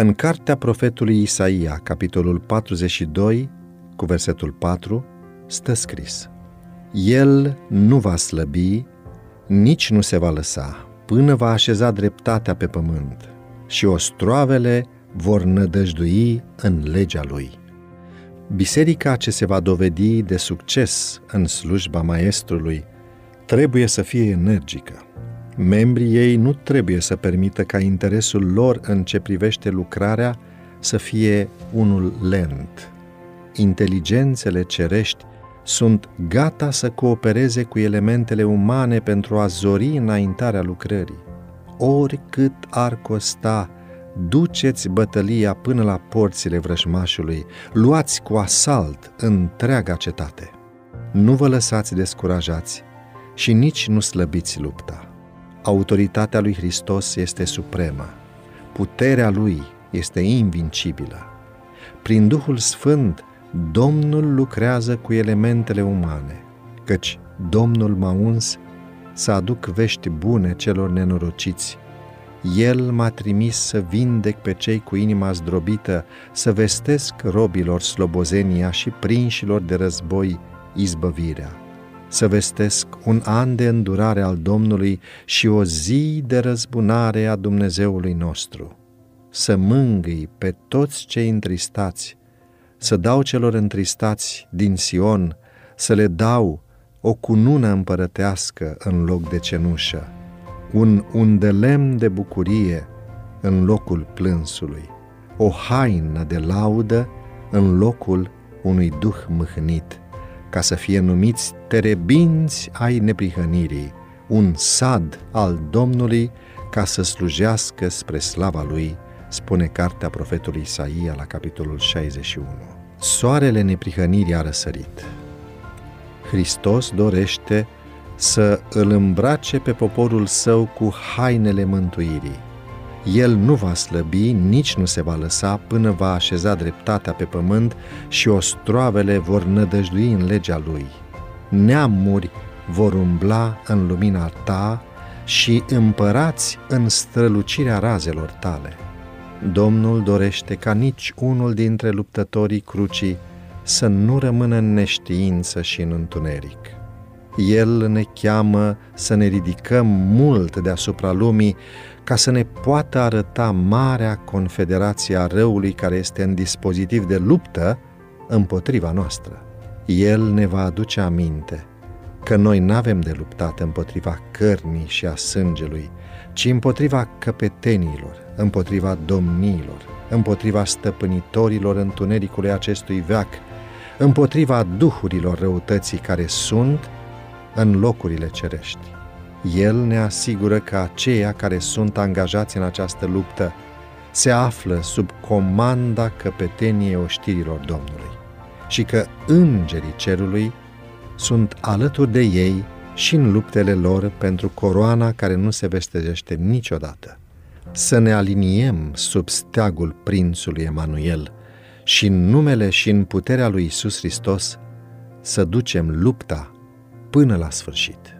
În cartea profetului Isaia, capitolul 42, cu versetul 4, stă scris El nu va slăbi, nici nu se va lăsa, până va așeza dreptatea pe pământ și ostroavele vor nădăjdui în legea lui. Biserica ce se va dovedi de succes în slujba maestrului trebuie să fie energică. Membrii ei nu trebuie să permită ca interesul lor în ce privește lucrarea să fie unul lent. Inteligențele cerești sunt gata să coopereze cu elementele umane pentru a zori înaintarea lucrării. Oricât ar costa, duceți bătălia până la porțile vrăjmașului, luați cu asalt întreaga cetate. Nu vă lăsați descurajați și nici nu slăbiți lupta. Autoritatea lui Hristos este supremă. Puterea lui este invincibilă. Prin Duhul Sfânt, Domnul lucrează cu elementele umane, căci Domnul m-a uns să aduc vești bune celor nenorociți. El m-a trimis să vindec pe cei cu inima zdrobită, să vestesc robilor slobozenia și prinșilor de război izbăvirea să vestesc un an de îndurare al Domnului și o zi de răzbunare a Dumnezeului nostru, să mângâi pe toți cei întristați, să dau celor întristați din Sion, să le dau o cunună împărătească în loc de cenușă, un undelem de bucurie în locul plânsului, o haină de laudă în locul unui duh mâhnit ca să fie numiți terebinți ai neprihănirii, un sad al Domnului ca să slujească spre slava Lui, spune cartea profetului Isaia la capitolul 61. Soarele neprihănirii a răsărit. Hristos dorește să îl îmbrace pe poporul său cu hainele mântuirii el nu va slăbi, nici nu se va lăsa până va așeza dreptatea pe pământ și ostroavele vor nădăjdui în legea lui. Neamuri vor umbla în lumina ta și împărați în strălucirea razelor tale. Domnul dorește ca nici unul dintre luptătorii crucii să nu rămână în neștiință și în întuneric. El ne cheamă să ne ridicăm mult deasupra lumii ca să ne poată arăta marea confederație a răului care este în dispozitiv de luptă împotriva noastră. El ne va aduce aminte că noi nu avem de luptat împotriva cărnii și a sângelui, ci împotriva căpetenilor, împotriva domniilor, împotriva stăpânitorilor întunericului acestui veac, împotriva duhurilor răutății care sunt în locurile cerești. El ne asigură că aceia care sunt angajați în această luptă se află sub comanda căpeteniei oștirilor Domnului și că îngerii cerului sunt alături de ei și în luptele lor pentru coroana care nu se vestejește niciodată. Să ne aliniem sub steagul prințului Emanuel și în numele și în puterea lui Isus Hristos să ducem lupta până la sfârșit.